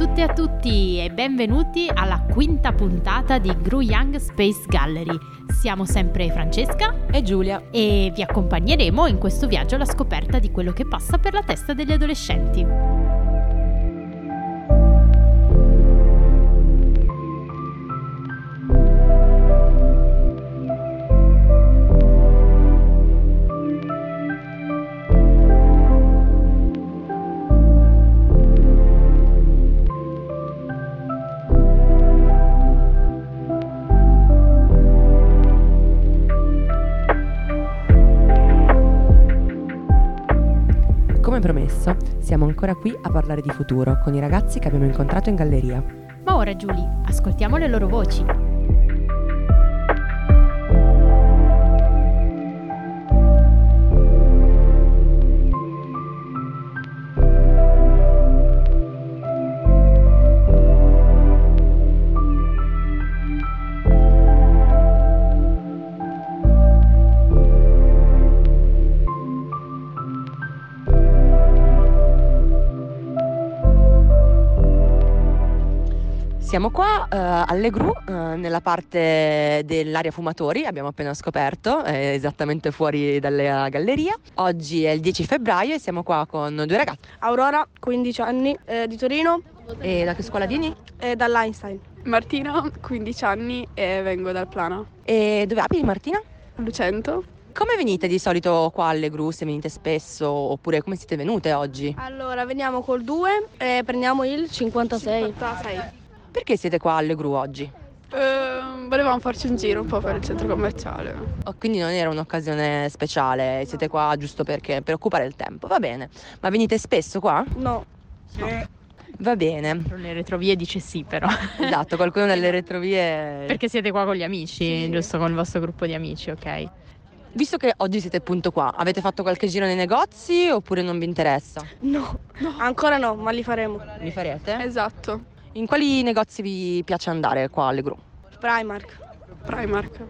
tutte e a tutti e benvenuti alla quinta puntata di Gru Young Space Gallery. Siamo sempre Francesca e Giulia e vi accompagneremo in questo viaggio alla scoperta di quello che passa per la testa degli adolescenti. Promesso, siamo ancora qui a parlare di futuro con i ragazzi che abbiamo incontrato in galleria. Ma ora, Giulia, ascoltiamo le loro voci. Siamo qua uh, alle Gru, uh, nella parte dell'area fumatori, abbiamo appena scoperto, eh, esattamente fuori dalla galleria. Oggi è il 10 febbraio e siamo qua con due ragazzi. Aurora, 15 anni, eh, di Torino. E da che scuola vieni? Eh, dall'Einstein. Martina, 15 anni e vengo dal Plano. E dove abiti Martina? Lucento. Come venite di solito qua alle gru? Se venite spesso oppure come siete venute oggi? Allora, veniamo col 2 e prendiamo il 56. 56. Perché siete qua alle Gru oggi? Uh, volevamo farci un giro un po' per il centro commerciale. Oh, quindi non era un'occasione speciale, siete qua giusto perché, per occupare il tempo, va bene. Ma venite spesso qua? No. no. Va bene. Le retrovie dice sì però. Esatto, qualcuno nelle retrovie... Perché siete qua con gli amici, sì. giusto con il vostro gruppo di amici, ok? Visto che oggi siete appunto qua, avete fatto qualche giro nei negozi oppure non vi interessa? No, no. ancora no, ma li faremo. Li farete? Esatto. In quali negozi vi piace andare qua alle Gru? Primark. Primark.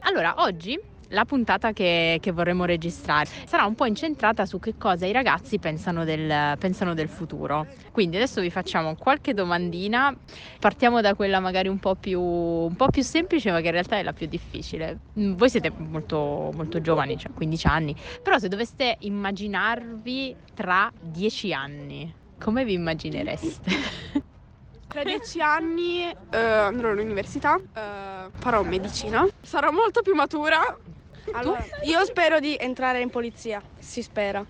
Allora, oggi la puntata che, che, vorremmo registrare sarà un po' incentrata su che cosa i ragazzi pensano del, pensano del, futuro. Quindi adesso vi facciamo qualche domandina, partiamo da quella magari un po, più, un po' più semplice ma che in realtà è la più difficile. Mm, voi siete molto, molto giovani, cioè 15 anni, però se doveste immaginarvi tra 10 anni, come vi immaginereste? Tra dieci anni eh, andrò all'università, eh, farò medicina, sarò molto più matura. Allora, io spero di entrare in polizia, si spera.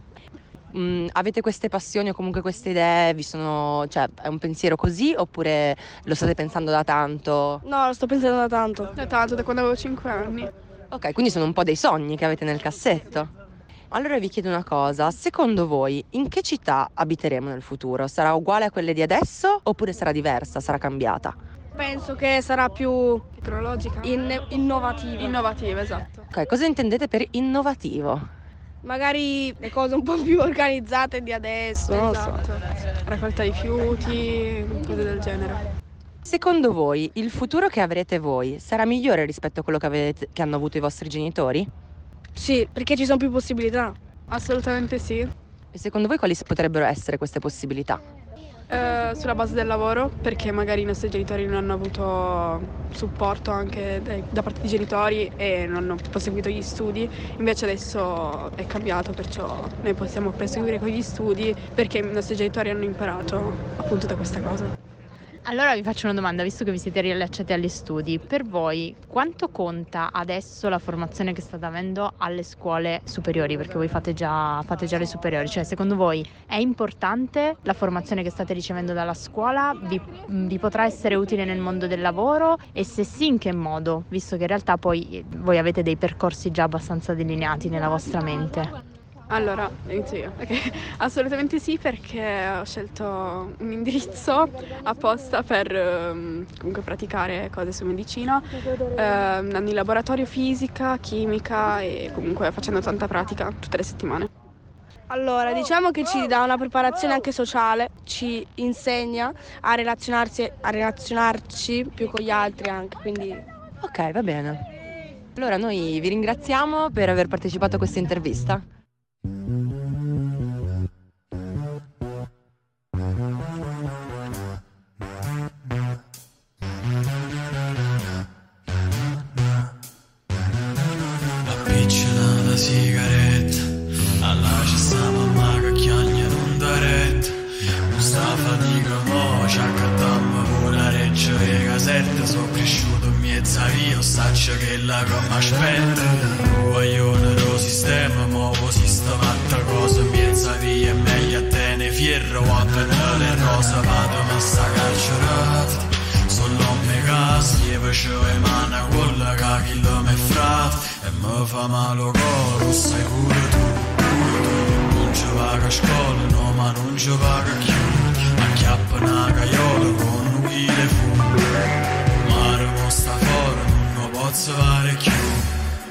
Mm, avete queste passioni o comunque queste idee? Vi sono, cioè, è un pensiero così oppure lo state pensando da tanto? No, lo sto pensando da tanto. Da tanto, da quando avevo 5 anni. Ok, quindi sono un po' dei sogni che avete nel cassetto. Allora vi chiedo una cosa, secondo voi in che città abiteremo nel futuro? Sarà uguale a quelle di adesso oppure sarà diversa, sarà cambiata? Penso che sarà più tecnologica, in- innovativa. Innovativa, esatto. Ok, cosa intendete per innovativo? Magari le cose un po' più organizzate di adesso, esatto. Raccolta di fiuti, cose del genere. Secondo voi il futuro che avrete voi sarà migliore rispetto a quello che, avete, che hanno avuto i vostri genitori? Sì, perché ci sono più possibilità. Assolutamente sì. E secondo voi quali potrebbero essere queste possibilità? Eh, sulla base del lavoro, perché magari i nostri genitori non hanno avuto supporto anche dai, da parte dei genitori e non hanno proseguito gli studi, invece adesso è cambiato, perciò noi possiamo proseguire con gli studi perché i nostri genitori hanno imparato appunto da questa cosa. Allora vi faccio una domanda, visto che vi siete riallacciati agli studi, per voi quanto conta adesso la formazione che state avendo alle scuole superiori? Perché voi fate già, fate già le superiori, cioè secondo voi è importante la formazione che state ricevendo dalla scuola? Vi, vi potrà essere utile nel mondo del lavoro? E se sì, in che modo? Visto che in realtà poi voi avete dei percorsi già abbastanza delineati nella vostra mente. Allora, inizio io. Okay. Assolutamente sì perché ho scelto un indirizzo apposta per um, comunque praticare cose su medicina, uh, andando in laboratorio fisica, chimica e comunque facendo tanta pratica tutte le settimane. Allora, diciamo che ci dà una preparazione anche sociale, ci insegna a relazionarsi, a relazionarci più con gli altri anche, quindi... Ok, va bene. Allora noi vi ringraziamo per aver partecipato a questa intervista. Ci E mi fa male il cuore, sai pure tu, pure tu. Non ci vado a scuola, no ma non ci vado a chiudere. Acchiappa una caiola con un chile fumo Mare mo sta fuori, non lo posso fare più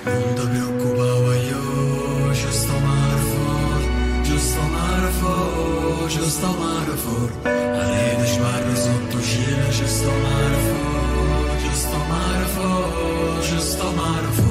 Non ti preoccupare io, ci sto mare fuori Ci sto mare fuori, ci sto mare fuori La rete sbarra sotto cielo, ci sto mare fuori Ci sto mare fuori, ci sto mare fuori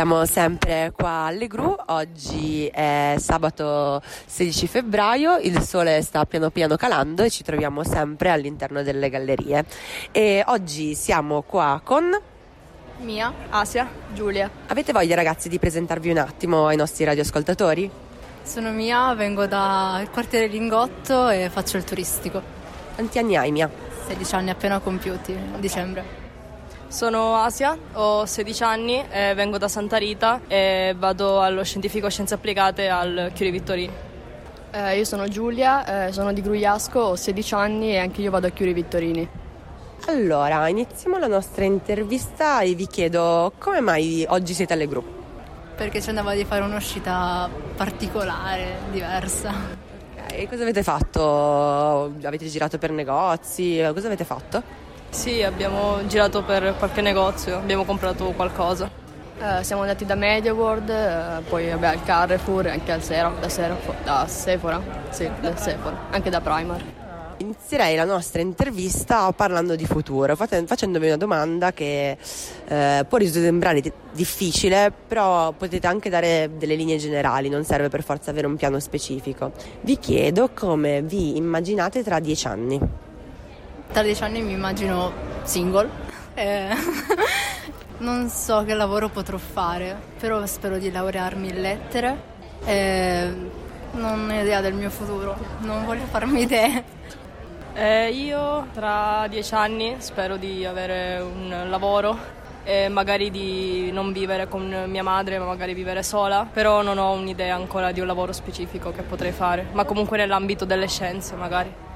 siamo sempre qua alle Gru, oggi è sabato 16 febbraio, il sole sta piano piano calando e ci troviamo sempre all'interno delle gallerie. E oggi siamo qua con... Mia, Asia, Giulia. Avete voglia ragazzi di presentarvi un attimo ai nostri radioascoltatori? Sono Mia, vengo dal quartiere Lingotto e faccio il turistico. Quanti anni hai Mia? 16 anni appena compiuti, a dicembre. Sono Asia, ho 16 anni, e vengo da Santa Rita e vado allo scientifico Scienze Applicate al Chiuri Vittorini. Eh, io sono Giulia, eh, sono di Grugliasco, ho 16 anni e anche io vado a Chiuri Vittorini. Allora, iniziamo la nostra intervista e vi chiedo come mai oggi siete alle Gru? Perché ci andava di fare un'uscita particolare, diversa. Ok, cosa avete fatto? Avete girato per negozi? Cosa avete fatto? Sì, abbiamo girato per qualche negozio, abbiamo comprato qualcosa. Eh, siamo andati da Media World, eh, poi vabbè, al Carrefour, anche al Sera, da, Sera, da Sephora, sì, da Sephora, anche da Primar. Inizierei la nostra intervista parlando di futuro, facendovi una domanda che eh, può sembrare di- difficile, però potete anche dare delle linee generali, non serve per forza avere un piano specifico. Vi chiedo come vi immaginate tra dieci anni. Tra dieci anni mi immagino single. Eh, non so che lavoro potrò fare, però spero di laurearmi in lettere. Eh, non ho idea del mio futuro, non voglio farmi idee. Eh, io tra dieci anni spero di avere un lavoro e magari di non vivere con mia madre, ma magari vivere sola, però non ho un'idea ancora di un lavoro specifico che potrei fare, ma comunque nell'ambito delle scienze magari.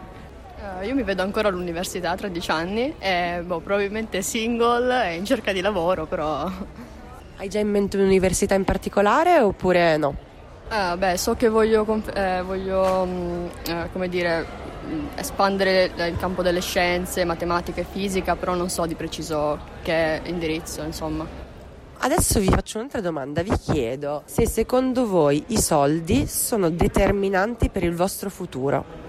Eh, io mi vedo ancora all'università tra 10 anni e boh, probabilmente single e in cerca di lavoro, però... Hai già in mente un'università in particolare oppure no? Eh, beh, so che voglio, eh, voglio mm, eh, come dire, espandere il campo delle scienze, matematica e fisica, però non so di preciso che indirizzo, insomma. Adesso vi faccio un'altra domanda, vi chiedo se secondo voi i soldi sono determinanti per il vostro futuro.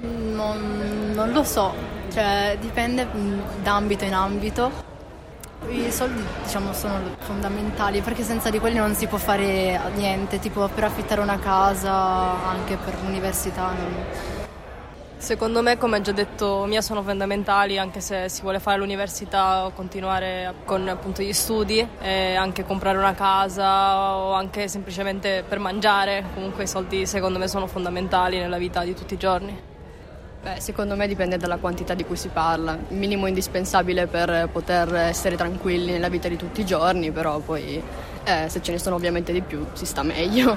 Non, non lo so, cioè dipende da ambito in ambito. I soldi diciamo sono fondamentali perché senza di quelli non si può fare niente, tipo per affittare una casa, anche per l'università. Non... Secondo me, come già detto, mia sono fondamentali anche se si vuole fare l'università o continuare con appunto gli studi, anche comprare una casa o anche semplicemente per mangiare. Comunque i soldi secondo me sono fondamentali nella vita di tutti i giorni. Beh, secondo me dipende dalla quantità di cui si parla. Il minimo indispensabile per poter essere tranquilli nella vita di tutti i giorni, però poi eh, se ce ne sono ovviamente di più si sta meglio.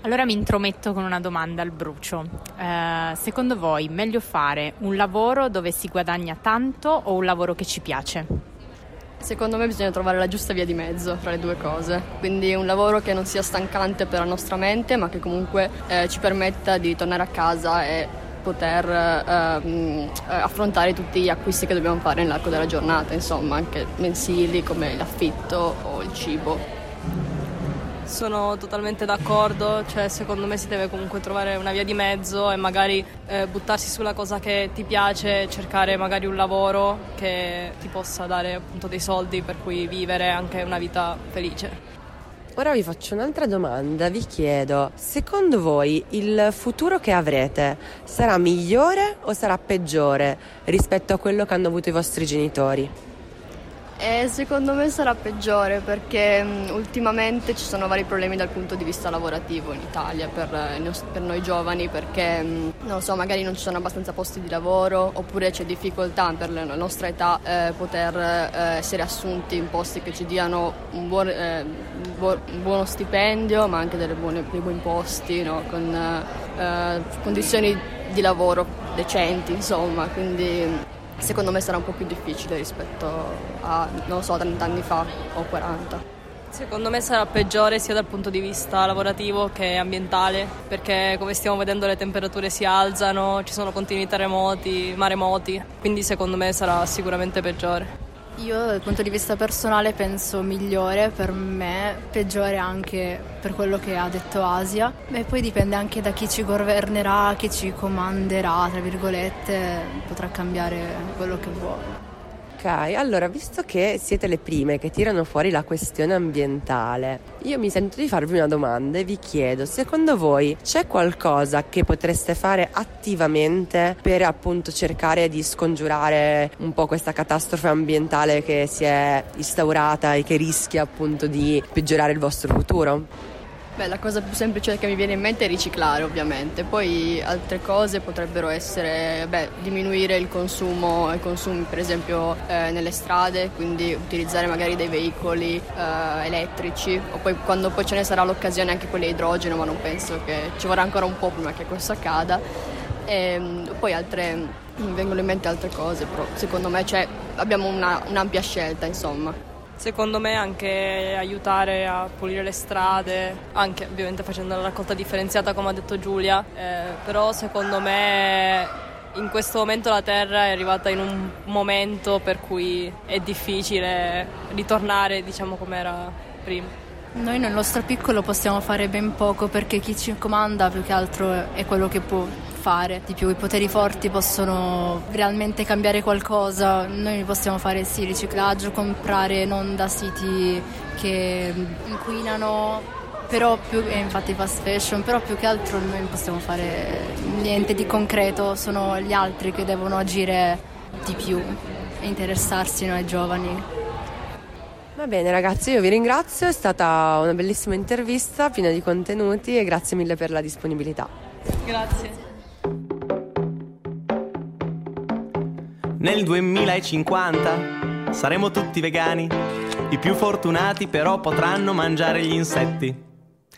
Allora mi intrometto con una domanda al brucio. Eh, secondo voi meglio fare un lavoro dove si guadagna tanto o un lavoro che ci piace? Secondo me bisogna trovare la giusta via di mezzo fra le due cose, quindi un lavoro che non sia stancante per la nostra mente ma che comunque eh, ci permetta di tornare a casa e poter ehm, eh, affrontare tutti gli acquisti che dobbiamo fare nell'arco della giornata, insomma, anche mensili come l'affitto o il cibo. Sono totalmente d'accordo, cioè secondo me si deve comunque trovare una via di mezzo e magari eh, buttarsi sulla cosa che ti piace, cercare magari un lavoro che ti possa dare appunto dei soldi per cui vivere anche una vita felice. Ora vi faccio un'altra domanda, vi chiedo, secondo voi il futuro che avrete sarà migliore o sarà peggiore rispetto a quello che hanno avuto i vostri genitori? Eh, secondo me sarà peggiore perché ultimamente ci sono vari problemi dal punto di vista lavorativo in Italia per, eh, per noi giovani perché non so, magari non ci sono abbastanza posti di lavoro oppure c'è difficoltà per la nostra età eh, poter eh, essere assunti in posti che ci diano un, buon, eh, un, un buono stipendio ma anche buone, dei buoni posti no? con eh, condizioni di lavoro decenti insomma quindi secondo me sarà un po' più difficile rispetto a, non so, 30 anni fa o 40. Secondo me sarà peggiore sia dal punto di vista lavorativo che ambientale, perché come stiamo vedendo le temperature si alzano, ci sono continui terremoti, maremoti, quindi secondo me sarà sicuramente peggiore. Io dal punto di vista personale penso migliore per me, peggiore anche per quello che ha detto Asia. E poi dipende anche da chi ci governerà, chi ci comanderà, tra virgolette, potrà cambiare quello che vuole. Ok, allora visto che siete le prime che tirano fuori la questione ambientale, io mi sento di farvi una domanda e vi chiedo, secondo voi c'è qualcosa che potreste fare attivamente per appunto cercare di scongiurare un po' questa catastrofe ambientale che si è instaurata e che rischia appunto di peggiorare il vostro futuro? Beh, la cosa più semplice che mi viene in mente è riciclare ovviamente, poi altre cose potrebbero essere beh, diminuire il consumo, i consumi per esempio eh, nelle strade, quindi utilizzare magari dei veicoli eh, elettrici o poi quando poi ce ne sarà l'occasione anche quelli a idrogeno, ma non penso che ci vorrà ancora un po' prima che questo accada. E, ehm, poi altre, mi vengono in mente altre cose, però secondo me abbiamo una, un'ampia scelta insomma. Secondo me anche aiutare a pulire le strade, anche ovviamente facendo la raccolta differenziata come ha detto Giulia, eh, però secondo me in questo momento la Terra è arrivata in un momento per cui è difficile ritornare diciamo come era prima. Noi nel nostro piccolo possiamo fare ben poco perché chi ci comanda più che altro è quello che può fare di più. I poteri forti possono realmente cambiare qualcosa. Noi possiamo fare sì riciclaggio, comprare non da siti che inquinano però più, infatti fast fashion, però più che altro noi non possiamo fare niente di concreto, sono gli altri che devono agire di più e interessarsi noi giovani. Va bene ragazzi, io vi ringrazio, è stata una bellissima intervista piena di contenuti e grazie mille per la disponibilità. Grazie. Nel 2050 saremo tutti vegani. I più fortunati però potranno mangiare gli insetti.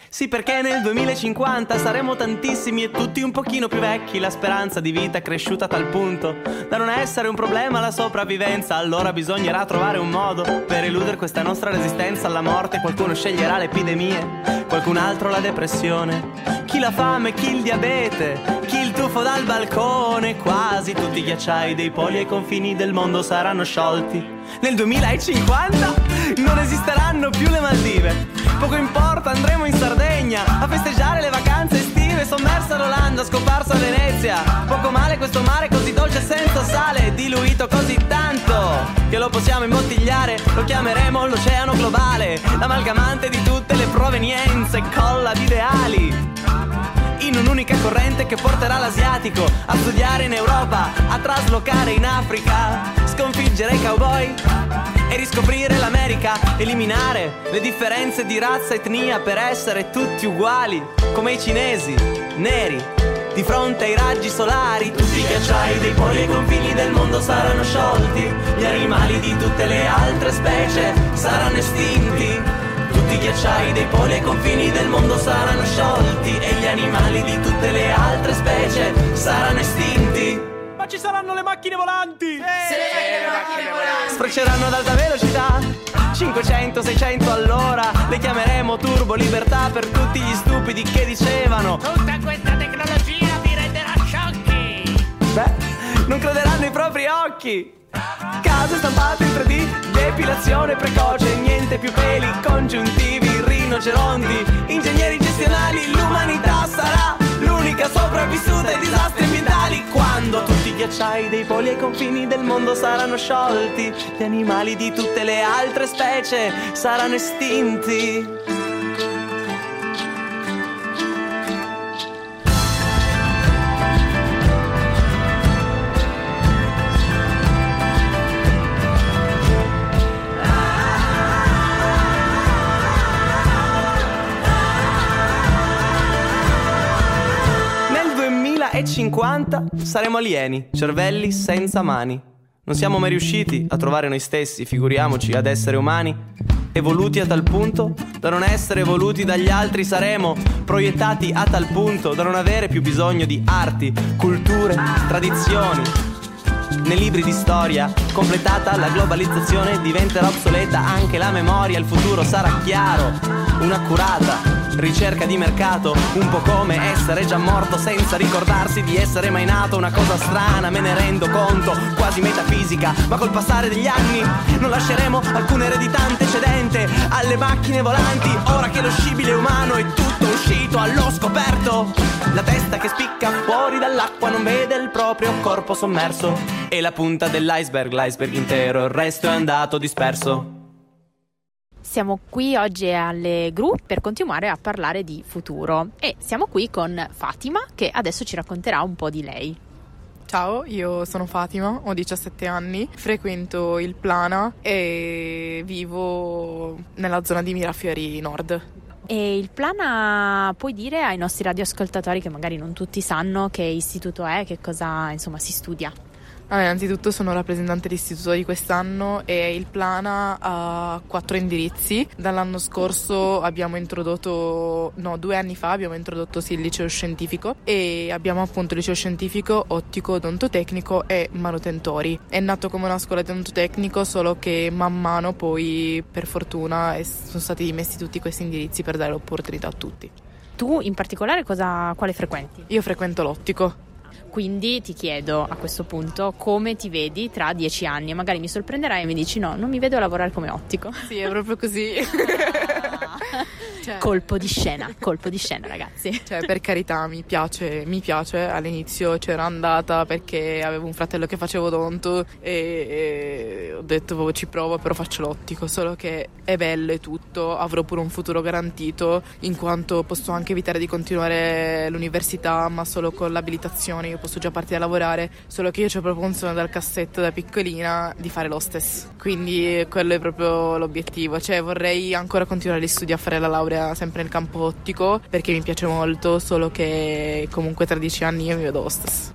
Sì, perché nel 2050 saremo tantissimi e tutti un pochino più vecchi. La speranza di vita è cresciuta a tal punto da non essere un problema la sopravvivenza. Allora bisognerà trovare un modo per eludere questa nostra resistenza alla morte. Qualcuno sceglierà le epidemie, qualcun altro la depressione. Chi la fame, chi il diabete, il tuffo dal balcone, quasi tutti i ghiacciai dei poli ai confini del mondo saranno sciolti. Nel 2050 non esisteranno più le Maldive. Poco importa, andremo in Sardegna a festeggiare le vacanze estive, sommersa l'Olanda, scomparsa Venezia. Poco male questo mare così dolce senza sale, diluito così tanto che lo possiamo imbottigliare, lo chiameremo l'oceano globale, l'amalgamante di tutte le provenienze, colla di ideali in un'unica corrente che porterà l'asiatico a studiare in Europa, a traslocare in Africa, sconfiggere i cowboy e riscoprire l'America, eliminare le differenze di razza e etnia per essere tutti uguali, come i cinesi, neri, di fronte ai raggi solari. Tutti i ghiacciai dei poli e confini del mondo saranno sciolti, gli animali di tutte le altre specie saranno estinti. Tutti i ghiacciai dei poli e confini del mondo saranno sciolti animali di tutte le altre specie saranno estinti. Ma ci saranno le macchine volanti! Sì, le macchine volanti! Sfrecceranno ad alta velocità 500-600 all'ora Le chiameremo turbo libertà per tutti gli stupidi che dicevano Tutta questa tecnologia vi renderà sciocchi! Beh, non crederanno i propri occhi Case stampate in 3D, depilazione precoce, niente più peli congiuntivi, rinoceronti, ingegneri gestionali, l'umanità sarà l'unica sopravvissuta ai disastri ambientali quando tutti i ghiacciai dei poli e confini del mondo saranno sciolti, gli animali di tutte le altre specie saranno estinti. 2050 saremo alieni, cervelli senza mani. Non siamo mai riusciti a trovare noi stessi, figuriamoci ad essere umani. Evoluti a tal punto da non essere evoluti dagli altri saremo, proiettati a tal punto da non avere più bisogno di arti, culture, tradizioni. Nei libri di storia, completata la globalizzazione, diventerà obsoleta anche la memoria, il futuro sarà chiaro, un'accurata ricerca di mercato, un po' come essere già morto senza ricordarsi di essere mai nato, una cosa strana, me ne rendo conto, quasi metafisica, ma col passare degli anni non lasceremo alcuna eredità antecedente alle macchine volanti, ora che lo scibile umano è tutto uscito allo scoperto, la testa che spicca fuori dall'acqua non vede il proprio corpo sommerso, e la punta dell'iceberg, l'iceberg intero, il resto è andato disperso. Siamo qui oggi alle Gru per continuare a parlare di futuro e siamo qui con Fatima che adesso ci racconterà un po' di lei. Ciao, io sono Fatima, ho 17 anni, frequento il Plana e vivo nella zona di Mirafiori Nord. E il Plana puoi dire ai nostri radioascoltatori che magari non tutti sanno che istituto è, che cosa insomma si studia? Allora, innanzitutto sono rappresentante d'istituto di quest'anno e il Plana ha quattro indirizzi. Dall'anno scorso abbiamo introdotto, no, due anni fa abbiamo introdotto sì il liceo scientifico e abbiamo appunto liceo scientifico, ottico, odontotecnico e manutentori. È nato come una scuola di odontotecnico, solo che man mano poi per fortuna sono stati messi tutti questi indirizzi per dare l'opportunità a tutti. Tu in particolare cosa, quale frequenti? Io frequento l'ottico. Quindi ti chiedo a questo punto come ti vedi tra dieci anni? Magari mi sorprenderai e mi dici no, non mi vedo lavorare come ottico. Sì, è proprio così. Cioè... Colpo di scena, colpo di scena ragazzi. Cioè per carità mi piace, mi piace, all'inizio c'ero andata perché avevo un fratello che faceva odonto e, e ho detto oh, ci provo però faccio l'ottico, solo che è bello e tutto, avrò pure un futuro garantito in quanto posso anche evitare di continuare l'università ma solo con l'abilitazione, io posso già partire a lavorare, solo che io ho proprio un sogno dal cassetto da piccolina di fare l'hostess, quindi quello è proprio l'obiettivo, cioè vorrei ancora continuare gli studi a fare la laurea sempre nel campo ottico perché mi piace molto, solo che comunque tra dieci anni io mi vedo hostess.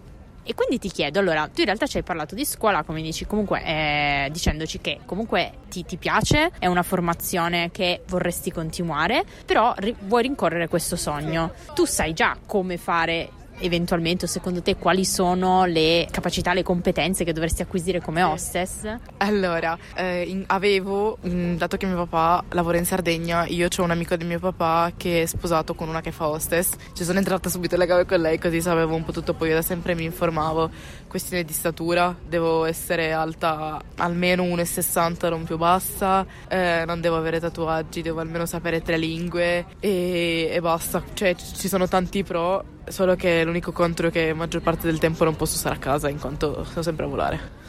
E quindi ti chiedo, allora, tu in realtà ci hai parlato di scuola, come dici, comunque eh, dicendoci che comunque ti, ti, piace, è una formazione che vorresti continuare, però ri- vuoi rincorrere questo sogno. Tu sai già come fare eventualmente o secondo te quali sono le capacità, le competenze che dovresti acquisire come hostess? Allora, eh, in, avevo, mh, mm, dato che mio papà lavora in Sardegna, io ho un amico di mio papà che è sposato con una che fa hostess, ci sono entrata subito in legame con lei così sapevo un po' tutto, poi io da sempre mi informavo, questione di statura, devo essere alta almeno 1,60, non più bassa, eh, non devo avere tatuaggi, devo almeno sapere tre lingue. E, e basta, cioè ci sono tanti pro, solo che l'unico contro è che maggior parte del tempo non posso stare a casa in quanto sono sempre a volare.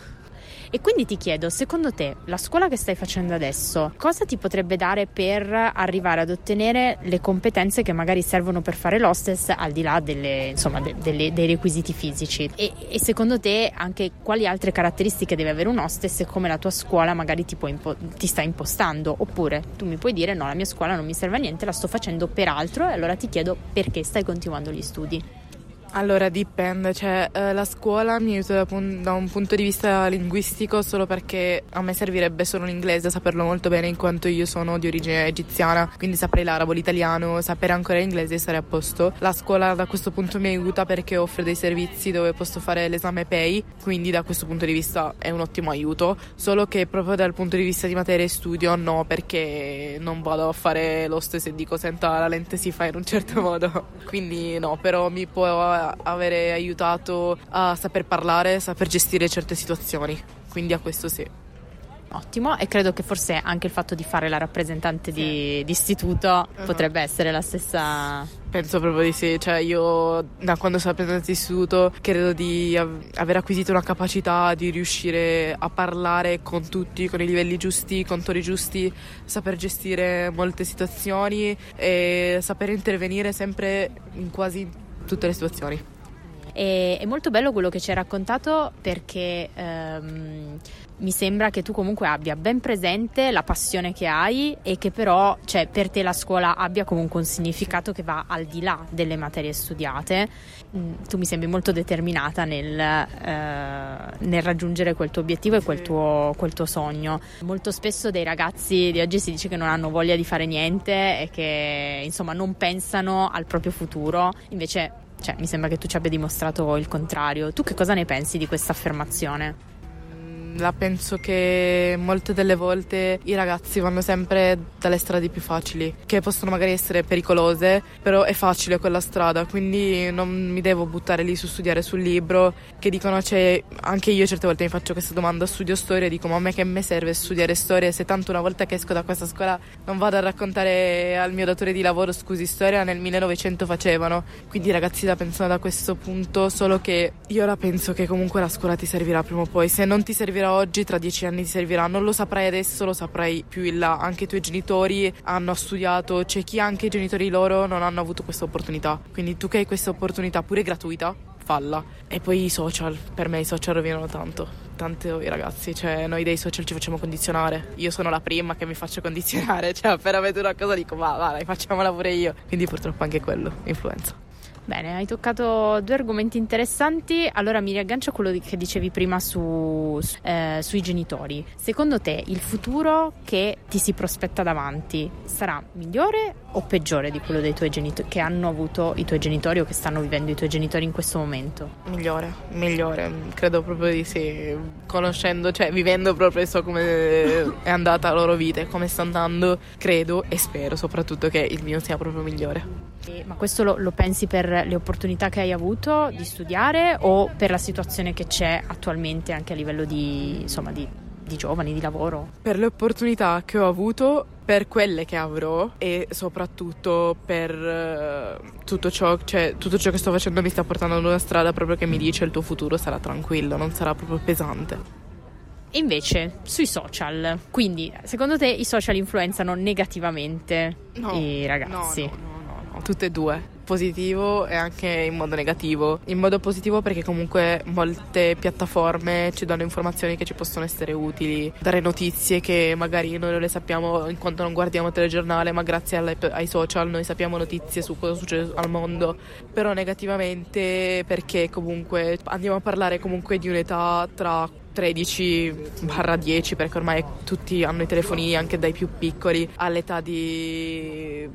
E quindi ti chiedo, secondo te la scuola che stai facendo adesso cosa ti potrebbe dare per arrivare ad ottenere le competenze che magari servono per fare l'hostess al di là delle, insomma, de, delle, dei requisiti fisici? E, e, secondo te anche quali altre caratteristiche deve avere un hostess e come la tua scuola magari ti, impo- ti sta impostando? Oppure tu mi puoi dire no, la mia scuola non mi serve a niente, la sto facendo per altro e allora ti chiedo perché stai continuando gli studi. Allora dipende, cioè eh, la scuola mi aiuta da, pun- da, un punto di vista linguistico solo perché a me servirebbe solo l'inglese, saperlo molto bene in quanto io sono di origine egiziana, quindi saprei l'arabo, l'italiano, sapere ancora l'inglese e stare a posto. La scuola da questo punto mi aiuta perché offre dei servizi dove posso fare l'esame PEI, quindi da questo punto di vista è un ottimo aiuto, solo che proprio dal punto di vista di materia e studio no, perché non vado a fare lo stesso e dico senta la lente si fa in un certo modo, quindi no, però mi può avere aiutato a saper parlare, saper gestire certe situazioni. Quindi a questo sì. Ottimo, e credo che forse anche il fatto di fare la rappresentante sì. di, di, istituto uh-huh. potrebbe essere la stessa. Penso proprio di sì, cioè io da quando sono rappresentante di istituto credo di av- aver acquisito una capacità di riuscire a parlare con tutti, con i livelli giusti, con tori giusti, saper gestire molte situazioni e saper intervenire sempre in quasi tutte le situazioni. È molto bello quello che ci hai raccontato perché ehm, mi sembra che tu comunque abbia ben presente la passione che hai e che però cioè, per te la scuola abbia comunque un significato che va al di là delle materie studiate. Mm, tu mi sembri molto determinata nel, eh, nel raggiungere quel tuo obiettivo e quel tuo, quel tuo, sogno. Molto spesso dei ragazzi di oggi si dice che non hanno voglia di fare niente e che insomma non pensano al proprio futuro, invece cioè, mi sembra che tu ci abbia dimostrato il contrario. Tu che cosa ne pensi di questa affermazione? La penso che molte delle volte i ragazzi vanno sempre dalle strade più facili, che possono magari essere pericolose, però è facile quella strada, quindi non mi devo buttare lì su studiare sul libro, che dicono, cioè, anche io certe volte mi faccio questa domanda, studio storia e dico, ma a me che mi serve studiare storia se tanto una volta che esco da questa scuola non vado a raccontare al mio datore di lavoro, scusi, storia nel 1900 facevano, quindi i ragazzi la pensano da questo punto, solo che io ora penso che comunque la scuola ti servirà prima o poi, se non ti servirà oggi, tra dieci anni ti servirà. Non lo saprai adesso, lo saprai più in là. Anche i tuoi genitori hanno studiato, c'è chi anche i genitori loro non hanno avuto questa opportunità. Quindi tu che hai questa opportunità, pure gratuita, falla. E poi i social, per me i social rovinano tanto. Tanto i ragazzi, cioè noi dei social ci facciamo condizionare. Io sono la prima che mi faccio condizionare, cioè appena vedo una cosa dico ma vai, facciamola pure io. Quindi purtroppo anche quello influenza. Bene, hai toccato due argomenti interessanti. Allora mi riaggancio a quello che dicevi prima su, eh, sui genitori. Secondo te il futuro che ti si prospetta davanti sarà migliore o peggiore di quello genitori che hanno avuto i tuoi genitori o che stanno vivendo i tuoi genitori in questo momento? Migliore, migliore, credo proprio di sì. Conoscendo, cioè vivendo proprio so come è andata la loro vita e come sta andando, credo e spero soprattutto che il mio sia proprio migliore. Ma questo lo, lo, pensi per le opportunità che hai avuto di studiare o per la situazione che c'è attualmente anche a livello di, insomma, di, di giovani, di lavoro? Per le opportunità che ho avuto, per quelle che avrò e soprattutto per uh, tutto, ciò, cioè, tutto ciò che sto facendo mi sta portando ad una strada proprio che mi dice il tuo futuro sarà tranquillo, non sarà proprio pesante. E invece sui social, quindi secondo te i social influenzano negativamente no, i ragazzi? No, no, tutte e due positivo e anche in modo negativo. In modo positivo perché comunque molte piattaforme ci danno informazioni che ci possono essere utili, dare notizie che magari noi non le sappiamo in quanto non guardiamo telegiornale, ma grazie alle, ai social noi sappiamo notizie su cosa succede al mondo. Però negativamente perché comunque andiamo a parlare comunque di un'età tra 13-10 perché ormai tutti hanno i telefonini anche dai più piccoli all'età di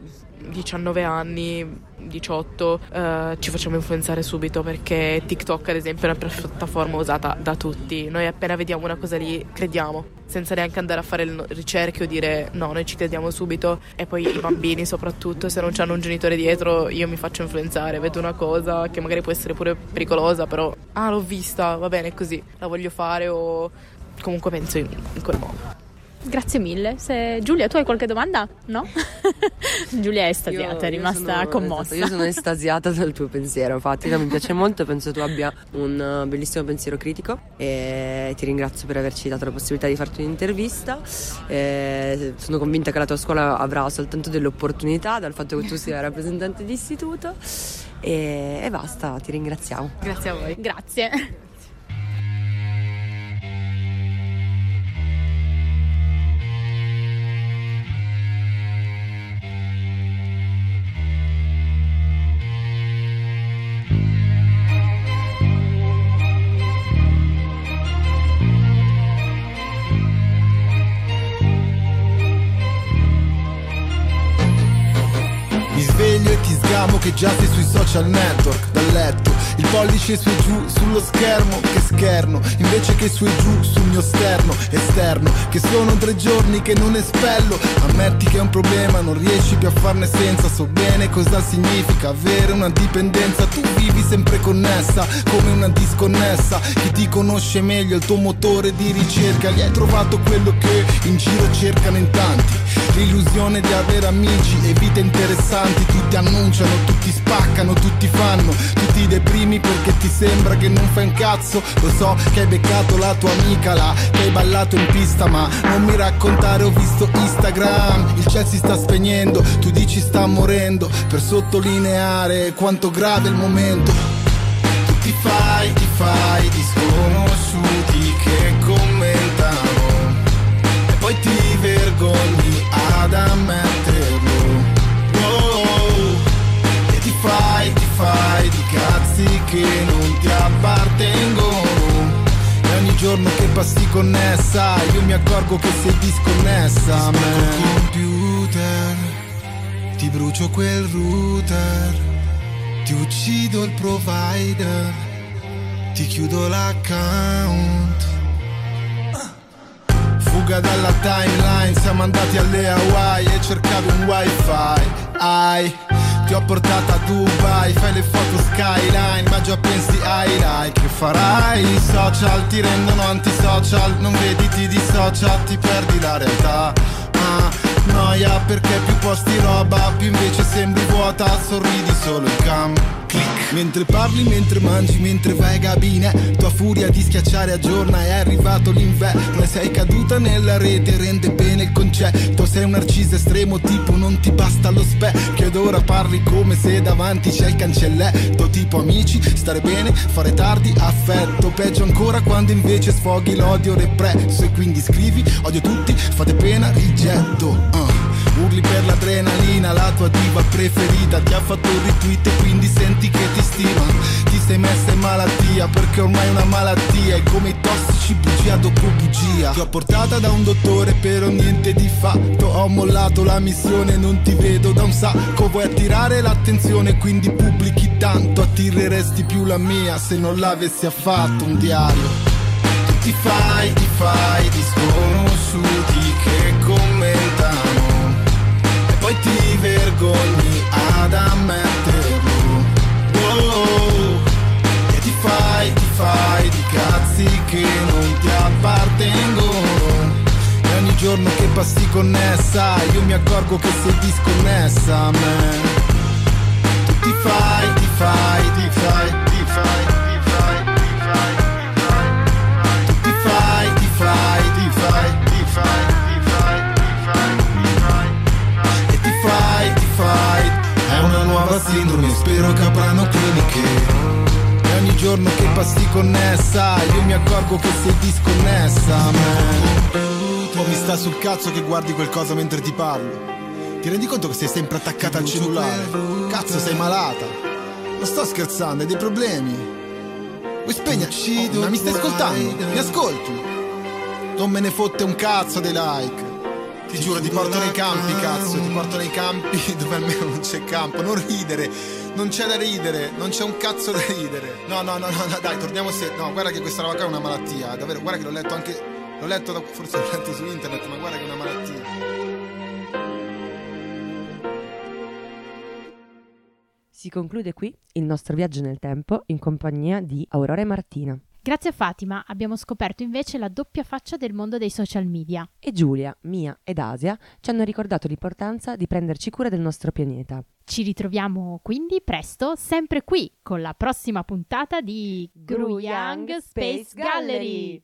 19 anni, 18, eh, ci facciamo influenzare subito perché TikTok ad esempio è una piattaforma usata da tutti. Noi appena vediamo una cosa lì crediamo, senza neanche andare a fare il ricerche o dire no, noi ci crediamo subito. E poi i bambini soprattutto, se non hanno un genitore dietro, io mi faccio influenzare, vedo una cosa che magari può essere pure pericolosa, però ah l'ho vista, va bene così, la voglio fare o comunque penso in, in quel modo. Grazie mille. Se... Giulia, tu hai qualche domanda? No? Giulia è estasiata, Io- è rimasta sono- commossa. esatto, io sono estasiata dal tuo pensiero, infatti no, mi piace molto, penso tu abbia un uh, bellissimo pensiero critico e ti ringrazio per averci dato la possibilità di farti un'intervista. Eh, sono convinta che la tua scuola avrà soltanto delle opportunità dal fatto che tu sia rappresentante di istituto e, e basta, ti ringraziamo. Grazie a voi. Grazie. Social network Dal letto, il pollice su e giù sullo schermo Che scherno, invece che su e giù sul mio sterno Esterno, che sono tre giorni che non espello Ammetti che è un problema, non riesci più a farne senza So bene cosa significa avere una dipendenza Tu vivi sempre connessa, come una disconnessa Chi ti conosce meglio il tuo motore di ricerca Gli hai trovato quello che in giro cercano in tanti L'illusione di avere amici e vite interessanti. Tutti annunciano, tutti spaccano, tutti fanno. Tutti deprimi perché ti sembra che non fai un cazzo. Lo so che hai beccato la tua amica là Che hai ballato in pista ma non mi raccontare ho visto Instagram. Il ciel si sta spegnendo, tu dici sta morendo. Per sottolineare quanto grave il momento. Tu ti fai, ti fai di sconosciuti che commentano ad ammetterlo. Oh, e ti fai, ti fai di cazzi che non ti appartengono. E ogni giorno che passi connessa, io mi accorgo che sei disconnessa a me. computer, ti brucio quel router, ti uccido il provider, ti chiudo l'account. Fuga dalla timeline, siamo andati alle Hawaii e cercavi un wifi. Ai, ti ho portata a Dubai, fai le foto skyline Ma già pensi ai like. Che farai? I social ti rendono antisocial. Non vedi ti dissocia, ti perdi la realtà. Ah, noia perché più posti roba Più invece sembri vuota, sorridi solo in cam Click. Mentre parli, mentre mangi, mentre vai a cabine Tua furia di schiacciare aggiorna è arrivato l'inverno E sei caduta nella rete, rende bene il concetto. Sei un narciso estremo tipo non ti basta lo specchio Ed ora parli come se davanti c'è il cancelletto Tipo amici, stare bene, fare tardi, affetto. Peggio ancora quando invece sfoghi l'odio represso. E quindi scrivi, odio tutti, fate pena, rigetto uh. Urli per l'adrenalina, la tua diva preferita. Ti ha fatto retweet e quindi senti che ti stima. Ti sei messa in malattia perché ormai è una malattia. E come i tossici bugia dopo bugia. Ti ho portata da un dottore però niente di fatto. Ho mollato la missione, non ti vedo da un sacco. Vuoi attirare l'attenzione quindi pubblichi tanto. Attireresti più la mia se non l'avessi affatto un diario. Ti fai, ti fai di che commentano e poi ti vergogni ad ammetterlo. Oh, e ti fai, ti fai di cazzi che non ti appartengono. E ogni giorno che passi connessa, io mi accorgo che sei disconnessa a me. Tu ti fai, ti fai, ti fai, ti fai, ti fai, ti fai, ti fai, ti fai, ti fai, nuova sindrome, spero che avranno cliniche E ogni giorno che passi connessa Io mi accorgo che sei disconnessa Oh, mi sta sul cazzo che guardi qualcosa mentre ti parlo Ti rendi conto che sei sempre attaccata al cellulare? Cazzo, sei malata Non sto scherzando, hai dei problemi Vuoi spegnere? Oh, ma mi stai ascoltando? Mi ascolti? Non me ne fotte un cazzo dei like Ti giuro, ti porto nei campi, cazzo, ti porto nei campi dove almeno non c'è campo. Non ridere, non c'è da ridere, non c'è un cazzo da ridere. No, no, no, no, no dai, torniamo se. No, guarda che questa roba qua è una malattia, davvero, guarda che l'ho letto anche. L'ho letto, da, forse l'ho letto su internet, ma guarda che è una malattia. Si conclude qui il nostro viaggio nel tempo in compagnia di Aurora e Martina. Grazie a Fatima abbiamo scoperto invece la doppia faccia del mondo dei social media. E Giulia, Mia ed Asia ci hanno ricordato l'importanza di prenderci cura del nostro pianeta. Ci ritroviamo quindi presto, sempre qui, con la prossima puntata di Gruyang Space Gallery.